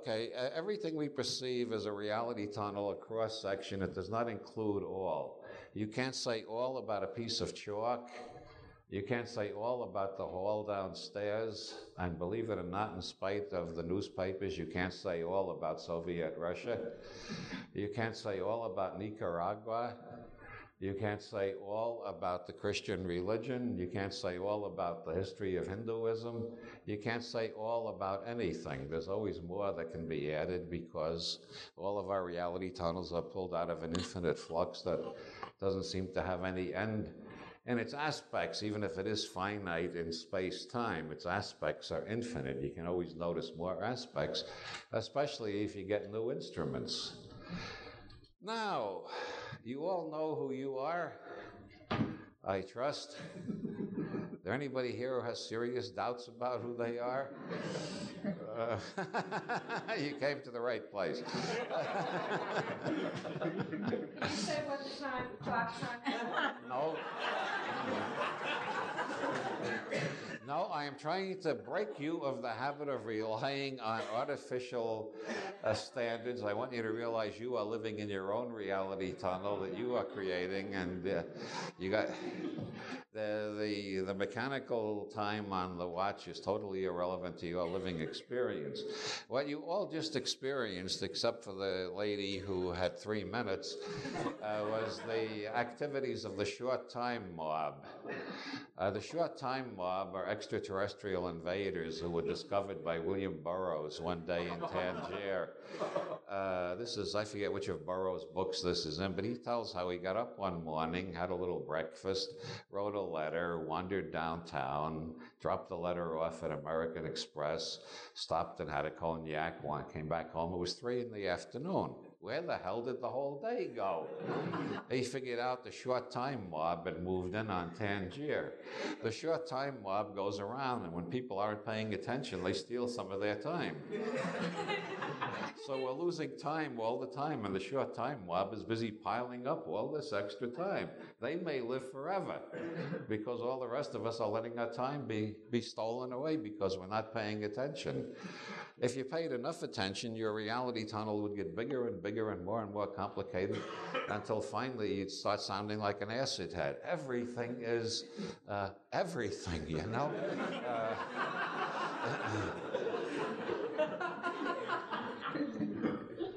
Okay, everything we perceive as a reality tunnel, a cross section, it does not include all. You can't say all about a piece of chalk. You can't say all about the hall downstairs. And believe it or not, in spite of the newspapers, you can't say all about Soviet Russia. You can't say all about Nicaragua. You can't say all about the Christian religion. You can't say all about the history of Hinduism. You can't say all about anything. There's always more that can be added because all of our reality tunnels are pulled out of an infinite flux that doesn't seem to have any end. And its aspects, even if it is finite in space time, its aspects are infinite. You can always notice more aspects, especially if you get new instruments. Now, you all know who you are, I trust. Is there anybody here who has serious doubts about who they are? Uh, you came to the right place. You say what the time, clock time? No. No, I am trying to break you of the habit of relying on artificial uh, standards. I want you to realize you are living in your own reality tunnel that you are creating, and uh, you got the, the the mechanical time on the watch is totally irrelevant to your living experience. What you all just experienced, except for the lady who had three minutes, uh, was the activities of the short time mob. Uh, the short time mob are extraterrestrial invaders who were discovered by William Burroughs one day in Tangier. Uh, this is, I forget which of Burroughs' books this is in, but he tells how he got up one morning, had a little breakfast, wrote a letter, wandered downtown, dropped the letter off at American Express, stopped and had a cognac, came back home. It was three in the afternoon. Where the hell did the whole day go? he figured out the short time mob had moved in on Tangier. The short time mob goes around, and when people aren't paying attention, they steal some of their time. So we're losing time all the time, and the short time mob is busy piling up all this extra time. They may live forever because all the rest of us are letting our time be, be stolen away because we're not paying attention. If you paid enough attention, your reality tunnel would get bigger and bigger and more and more complicated until finally you'd start sounding like an acid head. Everything is uh, everything, you know? Uh,